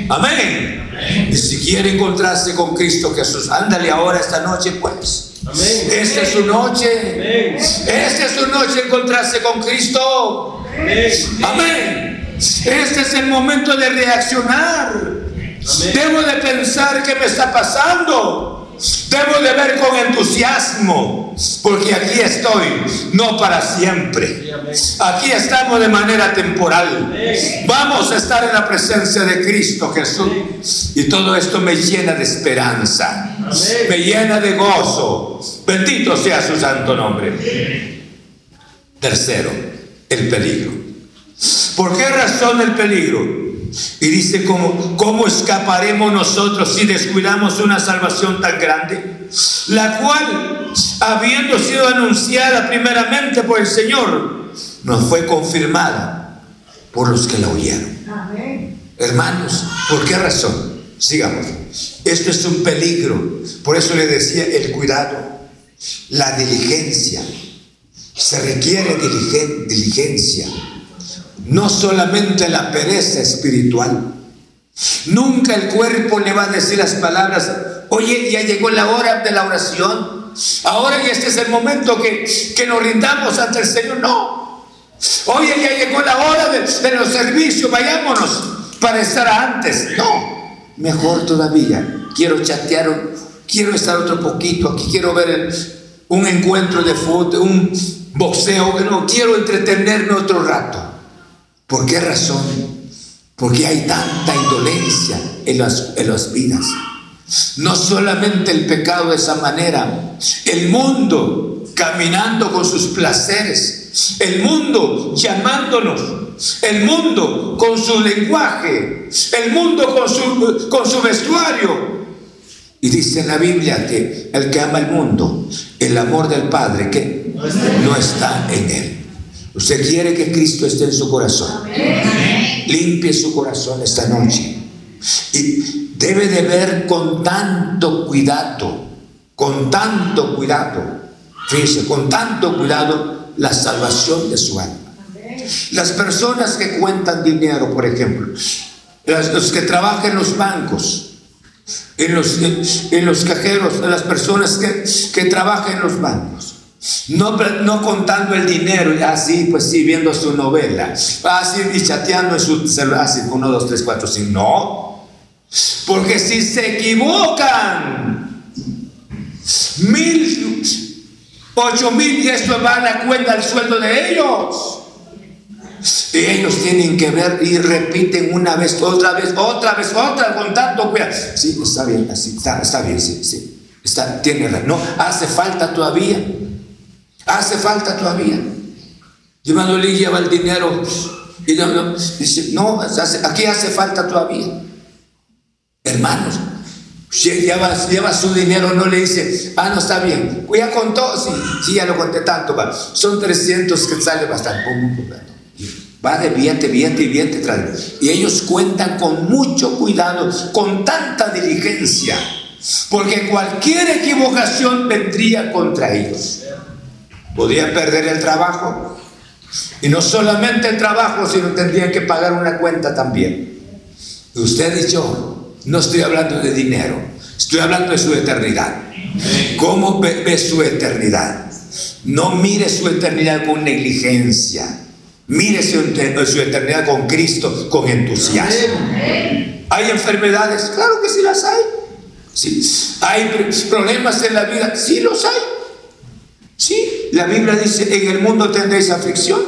Amén. Y si quiere encontrarse con Cristo Jesús, ándale ahora esta noche pues. Esta es su noche. Esta es su noche encontrarse con Cristo. Amén. Este es el momento de reaccionar. Debo de pensar qué me está pasando. Debo de ver con entusiasmo, porque aquí estoy, no para siempre. Aquí estamos de manera temporal. Vamos a estar en la presencia de Cristo Jesús. Y todo esto me llena de esperanza, me llena de gozo. Bendito sea su santo nombre. Tercero, el peligro. ¿Por qué razón el peligro? Y dice, ¿cómo, ¿cómo escaparemos nosotros si descuidamos una salvación tan grande? La cual, habiendo sido anunciada primeramente por el Señor, nos fue confirmada por los que la oyeron. Hermanos, ¿por qué razón? Sigamos. Esto es un peligro. Por eso le decía el cuidado, la diligencia. Se requiere diligencia no solamente la pereza espiritual. Nunca el cuerpo le va a decir las palabras, oye, ya llegó la hora de la oración, ahora este es el momento que, que nos rindamos ante el Señor. No, oye, ya llegó la hora de, de los servicios, vayámonos para estar antes. No, mejor todavía, quiero chatear, quiero estar otro poquito, aquí quiero ver un encuentro de fútbol, un boxeo, no, quiero entretenerme otro rato. ¿Por qué razón? Porque hay tanta indolencia en las, en las vidas. No solamente el pecado de esa manera, el mundo caminando con sus placeres, el mundo llamándonos, el mundo con su lenguaje, el mundo con su, con su vestuario. Y dice en la Biblia que el que ama el mundo, el amor del Padre, que no está en él. Usted quiere que Cristo esté en su corazón. Limpie su corazón esta noche. Y debe de ver con tanto cuidado, con tanto cuidado, fíjese, con tanto cuidado la salvación de su alma. Las personas que cuentan dinero, por ejemplo, los que trabajan en los bancos, en los, en los cajeros, las personas que, que trabajan en los bancos, no, no contando el dinero, así, pues sí, viendo su novela, así y chateando en su celular, así, uno, dos, tres, cuatro, cinco. No, porque si se equivocan, mil, ocho mil, y esto van a cuenta el sueldo de ellos. Y ellos tienen que ver y repiten una vez, otra vez, otra vez, otra, con tanto cuidado. Sí, está bien, así, está, está bien, sí, sí. Está, tiene No, hace falta todavía. Hace falta todavía. Llevándole lleva el dinero y dice, no, aquí hace falta todavía. Hermanos, lleva, lleva su dinero, no le dice, ah, no está bien, ya contó, sí, sí, ya lo conté tanto, va. son 300 que sale bastante. Va de viente, viente y viente. Y ellos cuentan con mucho cuidado, con tanta diligencia, porque cualquier equivocación vendría contra ellos. Podían perder el trabajo. Y no solamente el trabajo, sino tendrían que pagar una cuenta también. Usted y yo, no estoy hablando de dinero, estoy hablando de su eternidad. ¿Cómo ve, su eternidad? No mire su eternidad con negligencia. Mire su, eternidad con Cristo, con entusiasmo. ¿Hay enfermedades? Claro que sí las hay. ¿Hay problemas en la vida? Sí los hay. Sí, la Biblia dice, en el mundo tendréis aflicción.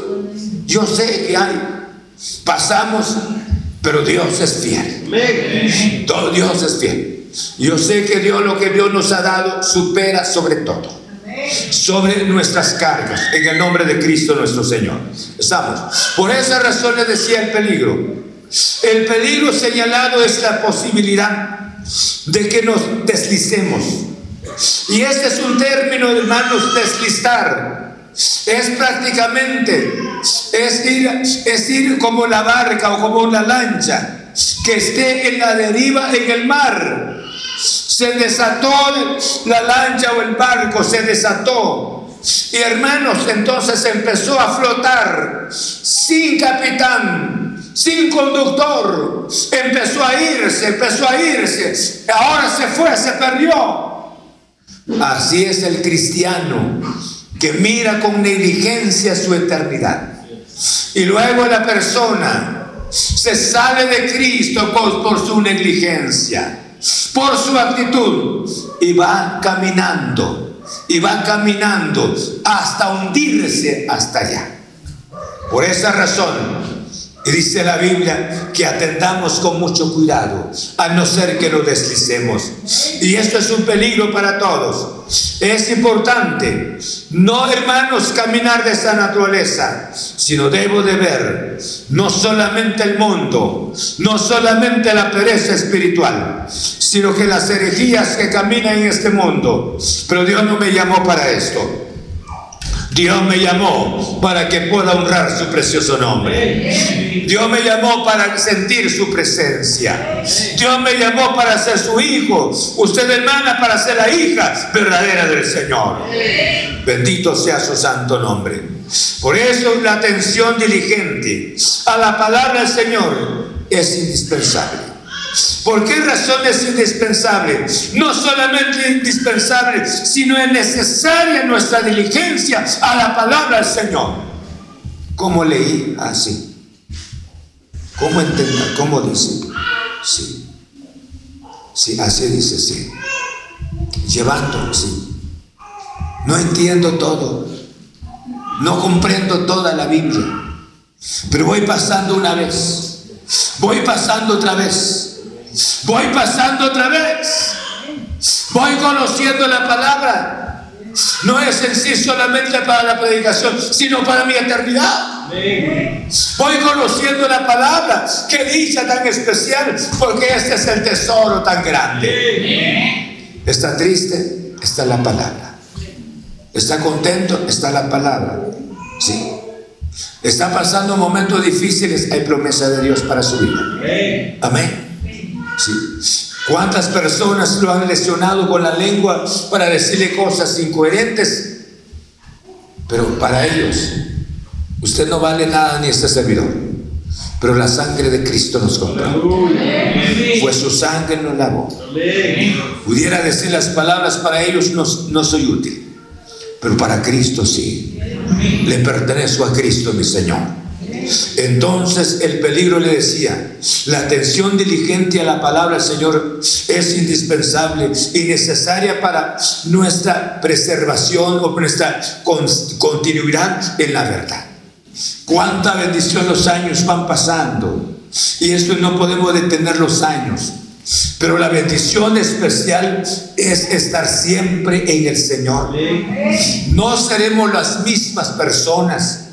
Yo sé que hay. Pasamos, pero Dios es fiel. Todo Dios es fiel. Yo sé que Dios lo que Dios nos ha dado supera sobre todo. Sobre nuestras cargas, en el nombre de Cristo nuestro Señor. Estamos. Por esa razón le decía el peligro. El peligro señalado es la posibilidad de que nos deslicemos y este es un término, hermanos, deslizar. Es prácticamente, es ir, como la barca o como una lancha que esté en la deriva en el mar. Se desató la lancha o el barco, se desató. Y hermanos, entonces empezó a flotar sin capitán, sin conductor. Empezó a irse, empezó a irse. Ahora se fue, se perdió. Así es el cristiano que mira con negligencia su eternidad. Y luego la persona se sale de Cristo por, su negligencia, por su actitud, y va caminando, y va caminando hasta hundirse hasta allá. Por esa razón, y dice la Biblia que atendamos con mucho cuidado, a no ser que lo deslicemos. Y esto es un peligro para todos. Es importante, no hermanos, caminar de esa naturaleza, sino debo de ver no solamente el mundo, no solamente la pereza espiritual, sino que las herejías que caminan en este mundo. Pero Dios no me llamó para esto. Dios me llamó para que pueda honrar su precioso nombre. Dios me llamó para sentir su presencia. Dios me llamó para ser su hijo. Usted hermana para ser la hija verdadera del Señor. Bendito sea su santo nombre. Por eso la atención diligente a la palabra del Señor es indispensable. ¿Por qué razón es indispensable? No solamente indispensable, sino es necesaria nuestra diligencia a la palabra del Señor. ¿Cómo leí? Así. ¿Cómo entender? ¿Cómo dice? Sí. Sí, así dice, sí. Llevando, sí. No entiendo todo. No comprendo toda la Biblia. Pero voy pasando una vez. Voy pasando otra vez Voy pasando otra vez. Voy conociendo la palabra. No es en sí solamente para la predicación, sino para mi eternidad. Voy conociendo la palabra. Qué dicha tan especial, porque este es el tesoro tan grande. Está triste, está la palabra. Está contento, está la palabra. Sí. Está pasando momentos difíciles, hay promesa de Dios para su vida. Amén. ¿Cuántas personas lo han lesionado con la lengua para decirle cosas incoherentes? Pero para ellos, usted no vale nada ni este servidor. Pero la sangre de Cristo nos compró. Fue su sangre nos lavó. Pudiera decir las palabras para ellos no, no soy útil. Pero para Cristo sí. Le pertenezco a Cristo mi Señor. Entonces el peligro le decía, la atención diligente a la palabra del Señor es indispensable y necesaria para nuestra preservación o nuestra continuidad en la verdad. Cuánta bendición los años van pasando y esto no podemos detener los años. Pero la bendición especial es estar siempre en el Señor. No seremos las mismas personas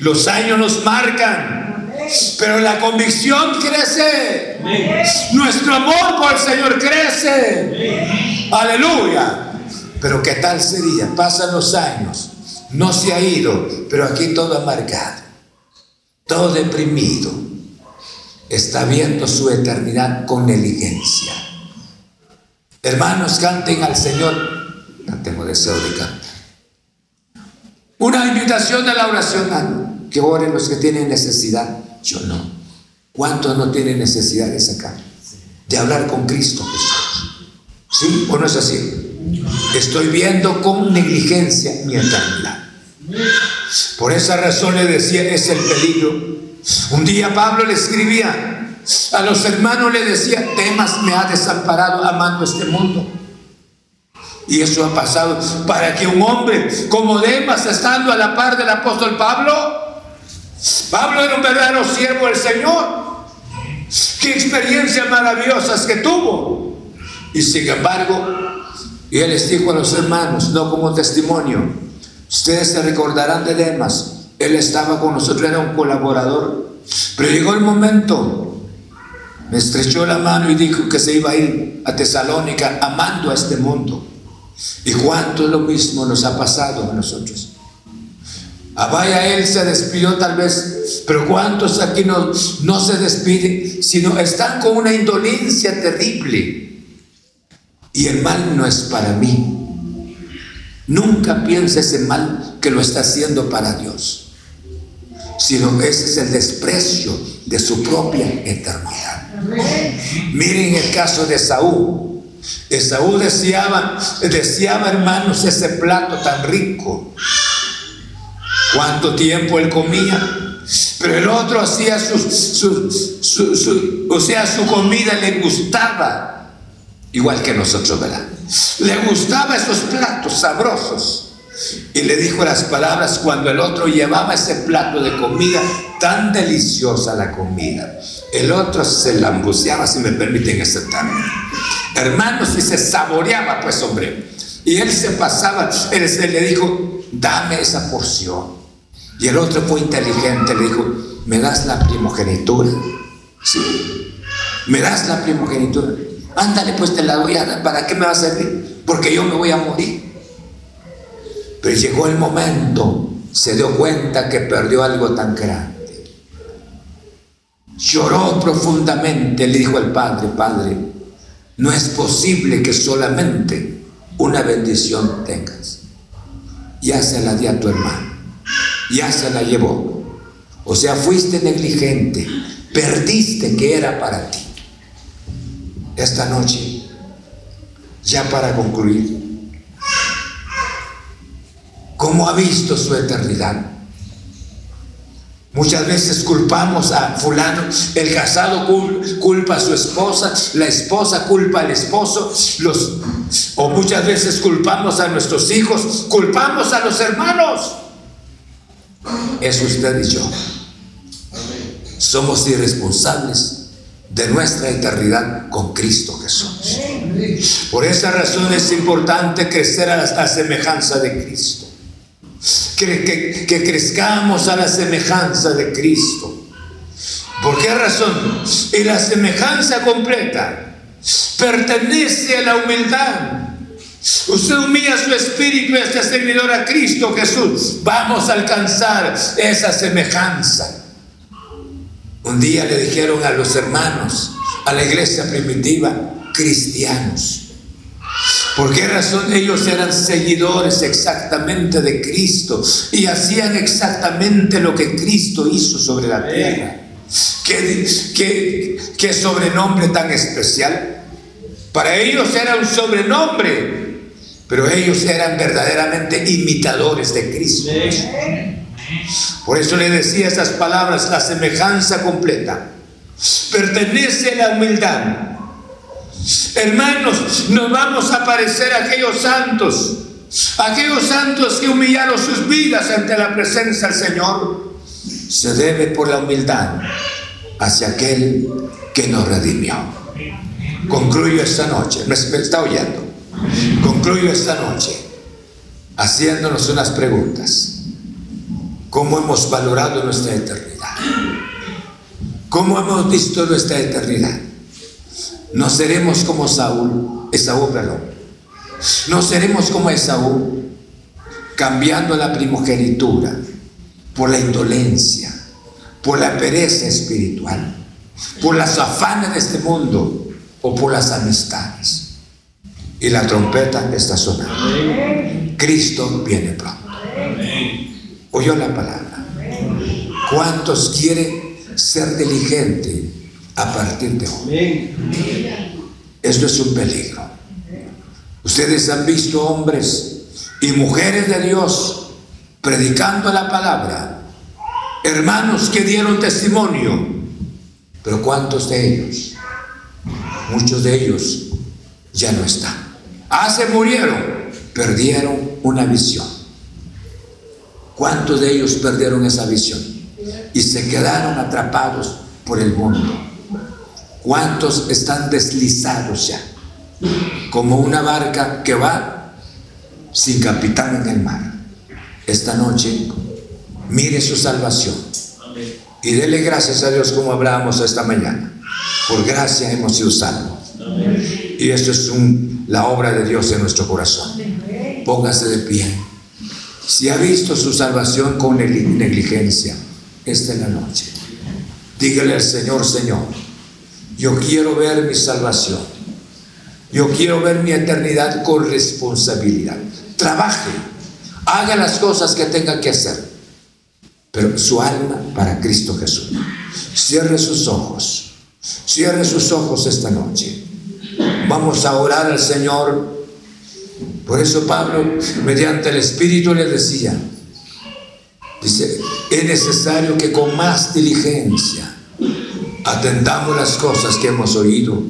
los años nos marcan, pero la convicción crece. Nuestro amor por el Señor crece. Aleluya. Pero ¿qué tal sería? Pasan los años, no se ha ido, pero aquí todo ha marcado, todo deprimido. Está viendo su eternidad con negligencia. Hermanos, canten al Señor. No tengo deseo de cantar. Una invitación de la oración que oren los que tienen necesidad. Yo no. ¿Cuántos no tienen necesidad de sacar? De hablar con Cristo Jesús. ¿Sí o no es así? Estoy viendo con negligencia mi eternidad. Por esa razón le decía, es el peligro. Un día Pablo le escribía a los hermanos, le decía, temas me ha desamparado amando este mundo. Y eso ha pasado para que un hombre como Demas, estando a la par del apóstol Pablo, Pablo era un verdadero siervo del Señor. Qué experiencias maravillosas que tuvo. Y sin embargo, y él les dijo a los hermanos, no como testimonio, ustedes se recordarán de Demas. Él estaba con nosotros, era un colaborador. Pero llegó el momento, me estrechó la mano y dijo que se iba a ir a Tesalónica amando a este mundo. Y cuánto lo mismo nos ha pasado a nosotros. Ah, vaya, él se despidió tal vez, pero ¿cuántos aquí no, no se despiden, sino están con una indolencia terrible? Y el mal no es para mí. Nunca piense ese mal que lo está haciendo para Dios, sino ese es el desprecio de su propia eternidad. Miren el caso de Saúl. Esaú deseaba, deseaba, hermanos, ese plato tan rico. ¿Cuánto tiempo él comía? Pero el otro hacía su, su, o sea, su comida le gustaba, igual que nosotros, ¿verdad? Le gustaba esos platos sabrosos. Y le dijo las palabras cuando el otro llevaba ese plato de comida, tan deliciosa la comida. El otro se lambuceaba, si me permiten ese término. Hermanos, y se saboreaba, pues hombre. Y él se pasaba, él le dijo, dame esa porción. Y el otro fue inteligente, le dijo, ¿me das la primogenitura? Sí. ¿Me das la primogenitura? Ándale, pues te la doy. ¿Para qué me va a servir? Porque yo me voy a morir. Pero llegó el momento, se dio cuenta que perdió algo tan grande. Lloró profundamente, le dijo al padre, padre, no es posible que solamente una bendición tengas. Ya se la a tu hermano ya se la llevó. O sea, fuiste negligente, perdiste que era para ti. Esta noche, ya para concluir, ¿cómo ha visto su eternidad? Muchas veces culpamos a fulano, el casado culpa a su esposa, la esposa culpa al esposo, los, o muchas veces culpamos a nuestros hijos, culpamos a los hermanos es usted y yo. Somos irresponsables de nuestra eternidad con Cristo Jesús. Por esa razón es importante crecer a la, semejanza de Cristo. Que, que, crezcamos a la semejanza de Cristo. ¿Por qué razón? Y la semejanza completa pertenece a la humildad Usted humilla su espíritu y este servidor a Cristo Jesús. Vamos a alcanzar esa semejanza. Un día le dijeron a los hermanos, a la iglesia primitiva, cristianos. ¿Por qué razón ellos eran seguidores exactamente de Cristo y hacían exactamente lo que Cristo hizo sobre la tierra? ¿Qué, qué, qué sobrenombre tan especial? Para ellos era un sobrenombre pero ellos eran verdaderamente imitadores de Cristo. Por eso le decía esas palabras, la semejanza completa. Pertenece a la humildad. Hermanos, nos vamos a parecer a aquellos santos, aquellos santos que humillaron sus vidas ante la presencia del Señor. Se debe por la humildad hacia aquel que nos redimió. Concluyo esta noche, me está oyendo. Concluyo esta noche haciéndonos unas preguntas. ¿Cómo hemos valorado nuestra eternidad? ¿Cómo hemos visto nuestra eternidad? No seremos como Saúl, Esaú, perdón. No seremos como Esaú, cambiando la primogenitura por la indolencia, por la pereza espiritual, por las afanes de este mundo o por las amistades y la trompeta está sonando. Cristo viene pronto. Oyó la palabra. ¿Cuántos quieren ser diligentes a partir de hoy? Esto es un peligro. Ustedes han visto hombres y mujeres de Dios predicando la palabra, hermanos que dieron testimonio, pero ¿cuántos de ellos? Muchos de ellos ya no están. Ah, se murieron. Perdieron una visión. ¿Cuántos de ellos perdieron esa visión? Y se quedaron atrapados por el mundo. ¿Cuántos están deslizados ya? Como una barca que va sin capitán en el mar. Esta noche, mire su salvación. Y dele gracias a Dios como hablábamos esta mañana. Por gracia hemos sido salvos. Y esto es un la obra de Dios en nuestro corazón. Póngase de pie. Si ha visto su salvación con negligencia, esta es la noche. Dígale al Señor, Señor, yo quiero ver mi salvación. Yo quiero ver mi eternidad con responsabilidad. Trabaje, haga las cosas que tenga que hacer, pero su alma para Cristo Jesús. Cierre sus ojos, cierre sus ojos esta noche. Vamos a orar al Señor. Por eso Pablo, mediante el Espíritu, le decía, dice, es necesario que con más diligencia atendamos las cosas que hemos oído,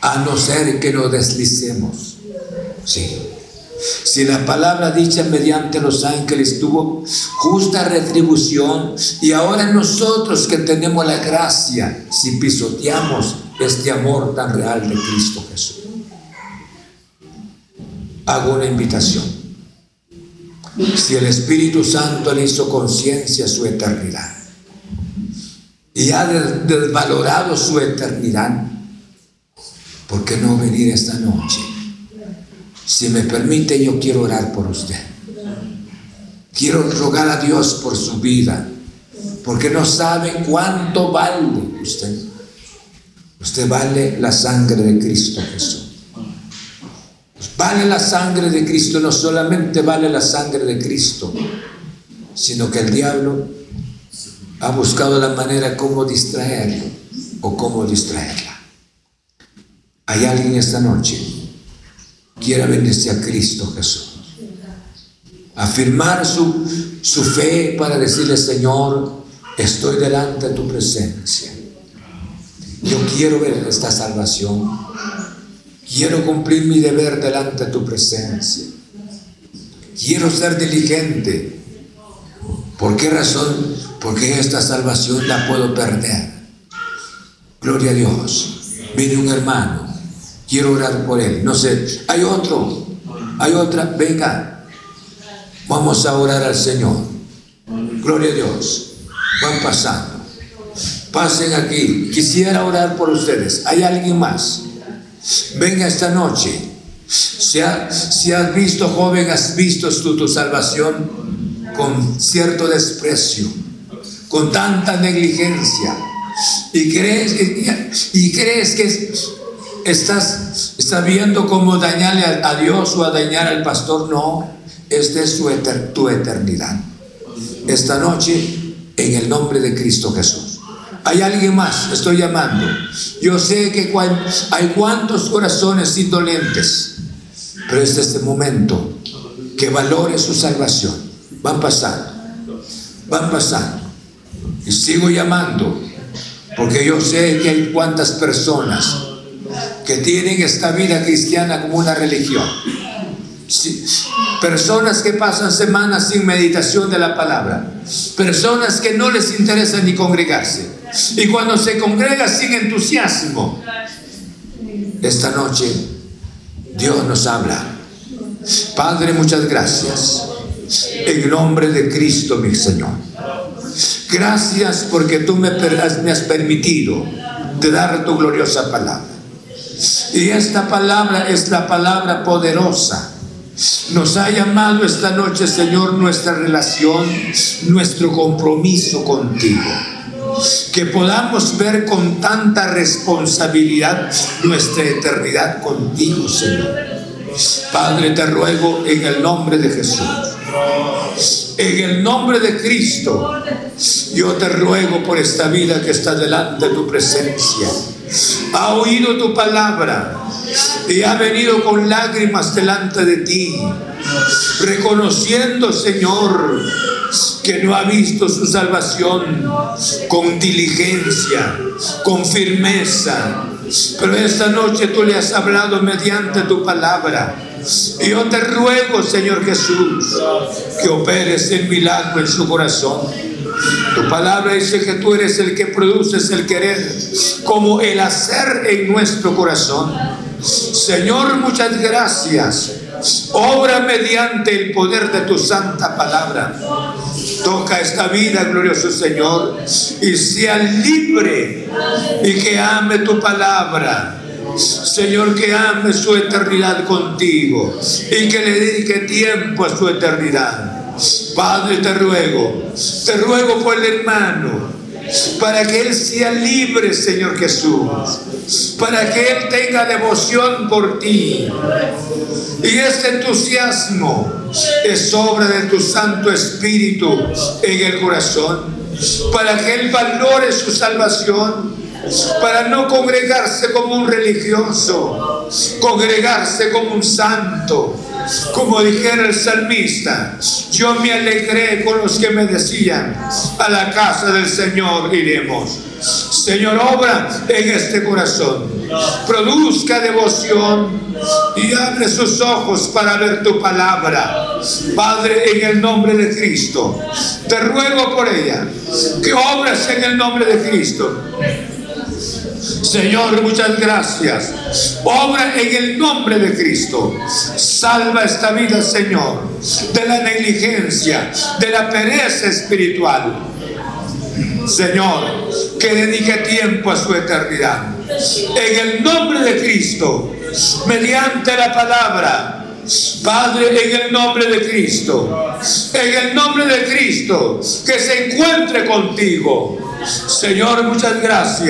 a no ser que nos deslicemos. Sí. Si la palabra dicha mediante los ángeles tuvo justa retribución y ahora nosotros que tenemos la gracia, si pisoteamos este amor tan real de Cristo Jesús. Hago una invitación. Si el Espíritu Santo le hizo conciencia su eternidad y ha desvalorado su eternidad, ¿por qué no venir esta noche? Si me permite, yo quiero orar por usted. Quiero rogar a Dios por su vida, porque no sabe cuánto vale usted. Usted vale la sangre de Cristo Jesús. Vale la sangre de Cristo, no solamente vale la sangre de Cristo, sino que el diablo ha buscado la manera como distraerlo o cómo distraerla. Hay alguien esta noche quiera venirse a Cristo Jesús. Afirmar su, su fe para decirle, Señor, estoy delante de tu presencia. Yo quiero ver esta salvación. Quiero cumplir mi deber delante de tu presencia. Quiero ser diligente. ¿Por qué razón? Porque esta salvación la puedo perder. Gloria a Dios. Viene un hermano. Quiero orar por él. No sé. Hay otro. Hay otra. Venga. Vamos a orar al Señor. Gloria a Dios. Van pasando. Pasen aquí. Quisiera orar por ustedes. ¿Hay alguien más? Venga esta noche. Si, has visto, joven, has visto tu, tu salvación con cierto desprecio, con tanta negligencia, y crees, y, crees que estás, estás viendo cómo dañarle a, Dios o a dañar al pastor, no, es de su tu eternidad. Esta noche, en el nombre de Cristo Jesús. Hay alguien más, estoy llamando. Yo sé que hay cuantos corazones indolentes, pero es este momento que valore su salvación. Van pasando, van pasando. Y sigo llamando, porque yo sé que hay cuantas personas que tienen esta vida cristiana como una religión. Personas que pasan semanas sin meditación de la palabra. Personas que no les interesa ni congregarse. Y cuando se congrega sin entusiasmo. Esta noche Dios nos habla. Padre, muchas gracias. En nombre de Cristo, mi Señor. Gracias porque tú me, has permitido de dar tu gloriosa palabra. Y esta palabra es la palabra poderosa nos ha llamado esta noche, Señor, nuestra relación, nuestro compromiso contigo. Que podamos ver con tanta responsabilidad nuestra eternidad contigo, Señor. Padre, te ruego en el nombre de Jesús. En el nombre de Cristo, yo te ruego por esta vida que está delante de tu presencia. Ha oído tu palabra y ha venido con lágrimas delante de ti, reconociendo, Señor, que no ha visto su salvación con diligencia, con firmeza. Pero esta noche tú le has hablado mediante tu palabra. Y yo te ruego, Señor Jesús, que operes el milagro en su corazón. Tu palabra dice que tú eres el que produces el querer como el hacer en nuestro corazón. Señor, muchas gracias. Obra mediante el poder de tu santa palabra. Toca esta vida, glorioso Señor, y sea libre y que ame tu palabra. Señor, que ame su eternidad contigo y que le dedique tiempo a su eternidad. Padre, te ruego, te ruego por el hermano para que Él sea libre, Señor Jesús, para que Él tenga devoción por ti. Y este entusiasmo es obra de tu Santo Espíritu en el corazón, para que Él valore su salvación para no congregarse como un religioso, congregarse como un santo. Como dijera el salmista, yo me alegré con los que me decían, a la casa del Señor iremos. Señor, obra en este corazón. Produzca devoción y abre sus ojos para ver tu palabra. Padre, en el nombre de Cristo, te ruego por ella que obras en el nombre de Cristo Señor, muchas gracias. Obra en el nombre de Cristo. Salva esta vida, Señor, de la negligencia, de la pereza espiritual. Señor, que dedique tiempo a su eternidad. En el nombre de Cristo, mediante la palabra, Padre, en el nombre de Cristo, en el nombre de Cristo, que se encuentre contigo. Señor, muchas gracias.